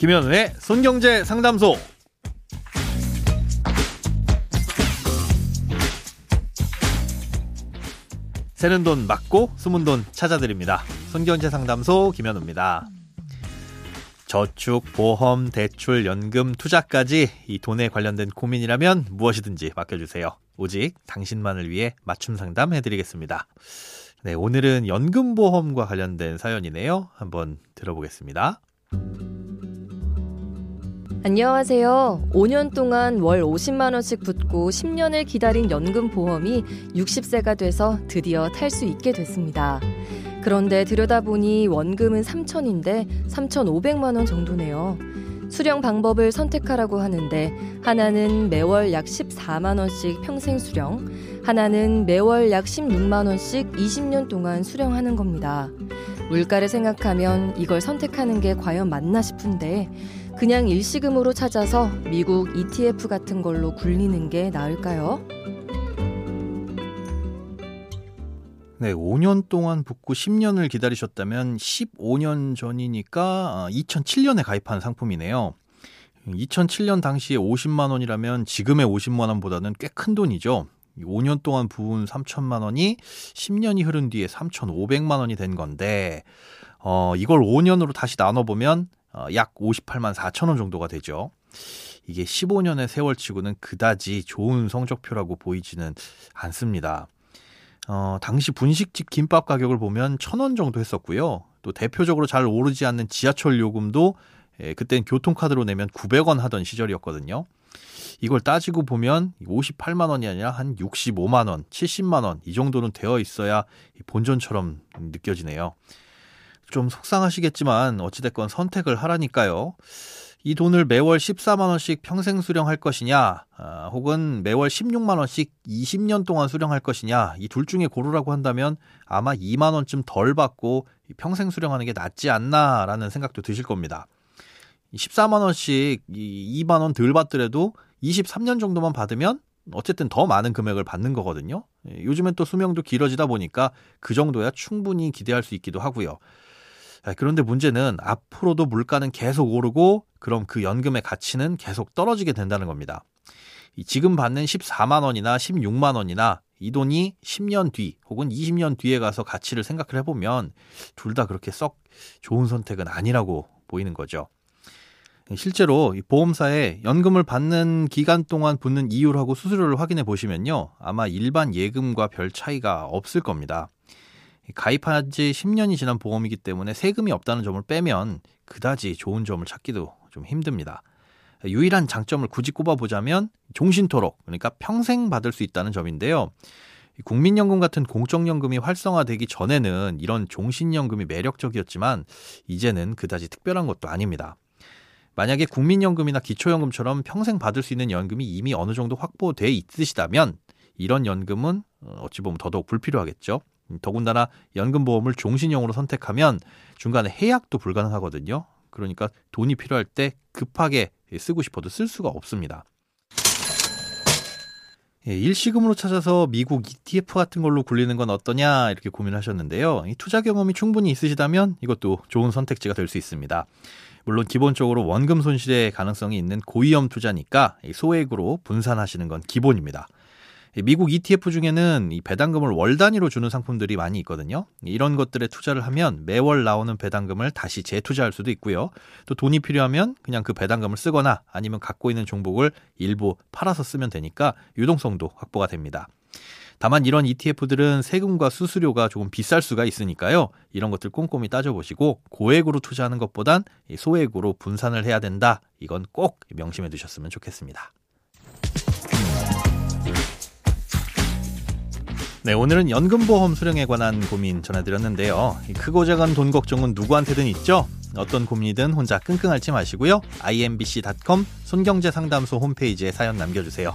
김현우의 손경제 상담소. 새는 돈 맞고 숨은 돈 찾아드립니다. 손경제 상담소 김현우입니다. 저축, 보험, 대출, 연금, 투자까지 이 돈에 관련된 고민이라면 무엇이든지 맡겨주세요. 오직 당신만을 위해 맞춤 상담 해드리겠습니다. 네, 오늘은 연금보험과 관련된 사연이네요. 한번 들어보겠습니다. 안녕하세요. 5년 동안 월 50만원씩 붙고 10년을 기다린 연금보험이 60세가 돼서 드디어 탈 수 있게 됐습니다. 그런데 들여다보니 원금은 3천인데 3,500만원 정도네요. 수령 방법을 선택하라고 하는데 하나는 매월 약 14만 원씩 평생 수령, 하나는 매월 약 16만 원씩 20년 동안 수령하는 겁니다. 물가를 생각하면 이걸 선택하는 게 과연 맞나 싶은데 그냥 일시금으로 찾아서 미국 ETF 같은 걸로 굴리는 게 나을까요? 네, 5년 동안 붙고 10년을 기다리셨다면 15년 전이니까 2007년에 아, 가입한 상품이네요. 2007년 당시에 50만 원이라면 지금의 50만 원보다는 꽤 큰 돈이죠. 5년 동안 부은 3천만 원이 10년이 흐른 뒤에 3,500만 원이 된 건데, 어, 이걸 5년으로 다시 나눠보면 어, 약 58만 4천 원 정도가 되죠. 이게 15년의 세월 치고는 그다지 좋은 성적표라고 보이지는 않습니다. 어, 당시 분식집 김밥 가격을 보면 천 원 정도 했었고요. 또 대표적으로 잘 오르지 않는 지하철 요금도 예, 그땐 교통카드로 내면 900원 하던 시절이었거든요. 이걸 따지고 보면 58만 원이 아니라 한 65만 원, 70만 원 이 정도는 되어 있어야 본전처럼 느껴지네요. 좀 속상하시겠지만 어찌됐건 선택을 하라니까요. 이 돈을 매월 14만 원씩 평생 수령할 것이냐, 아, 혹은 매월 16만 원씩 20년 동안 수령할 것이냐, 이 둘 중에 고르라고 한다면 아마 2만 원쯤 덜 받고 평생 수령하는 게 낫지 않나라는 생각도 드실 겁니다. 14만 원씩 2만 원 덜 받더라도 23년 정도만 받으면 어쨌든 더 많은 금액을 받는 거거든요. 예, 요즘엔 또 수명도 길어지다 보니까 그 정도야 충분히 기대할 수 있기도 하고요. 그런데 문제는 앞으로도 물가는 계속 오르고 그럼 그 연금의 가치는 계속 떨어지게 된다는 겁니다. 지금 받는 14만 원이나 16만 원이나 이 돈이 10년 뒤 혹은 20년 뒤에 가서 가치를 생각을 해보면 둘 다 그렇게 썩 좋은 선택은 아니라고 보이는 거죠. 실제로 보험사에 연금을 받는 기간 동안 붙는 이율하고 수수료를 확인해 보시면요. 아마 일반 예금과 별 차이가 없을 겁니다. 가입한 지 10년이 지난 보험이기 때문에 세금이 없다는 점을 빼면 그다지 좋은 점을 찾기도 좀 힘듭니다. 유일한 장점을 굳이 꼽아보자면 종신토록, 그러니까 평생 받을 수 있다는 점인데요. 국민연금 같은 공적연금이 활성화되기 전에는 이런 종신연금이 매력적이었지만 이제는 그다지 특별한 것도 아닙니다. 만약에 국민연금이나 기초연금처럼 평생 받을 수 있는 연금이 이미 어느 정도 확보돼 있으시다면 이런 연금은 어찌 보면 더더욱 불필요하겠죠. 더군다나 연금보험을 종신형으로 선택하면 중간에 해약도 불가능하거든요. 그러니까 돈이 필요할 때 급하게 쓰고 싶어도 쓸 수가 없습니다. 예, 일시금으로 찾아서 미국 ETF 같은 걸로 굴리는 건 어떠냐 이렇게 고민하셨는데요. 투자 경험이 충분히 있으시다면 이것도 좋은 선택지가 될 수 있습니다. 물론 기본적으로 원금 손실의 가능성이 있는 고위험 투자니까 소액으로 분산하시는 건 기본입니다. 미국 ETF 중에는 이 배당금을 월 단위로 주는 상품들이 많이 있거든요. 이런 것들에 투자를 하면 매월 나오는 배당금을 다시 재투자할 수도 있고요. 또 돈이 필요하면 그냥 그 배당금을 쓰거나 아니면 갖고 있는 종목을 일부 팔아서 쓰면 되니까 유동성도 확보가 됩니다. 다만 이런 ETF들은 세금과 수수료가 조금 비쌀 수가 있으니까요. 이런 것들 꼼꼼히 따져보시고 고액으로 투자하는 것보단 소액으로 분산을 해야 된다. 이건 꼭 명심해 두셨으면 좋겠습니다. 네, 오늘은 연금보험 수령에 관한 고민 전해드렸는데요. 크고 작은 돈 걱정은 누구한테든 있죠? 어떤 고민이든 혼자 끙끙 앓지 마시고요. imbc.com 손경제상담소 홈페이지에 사연 남겨주세요.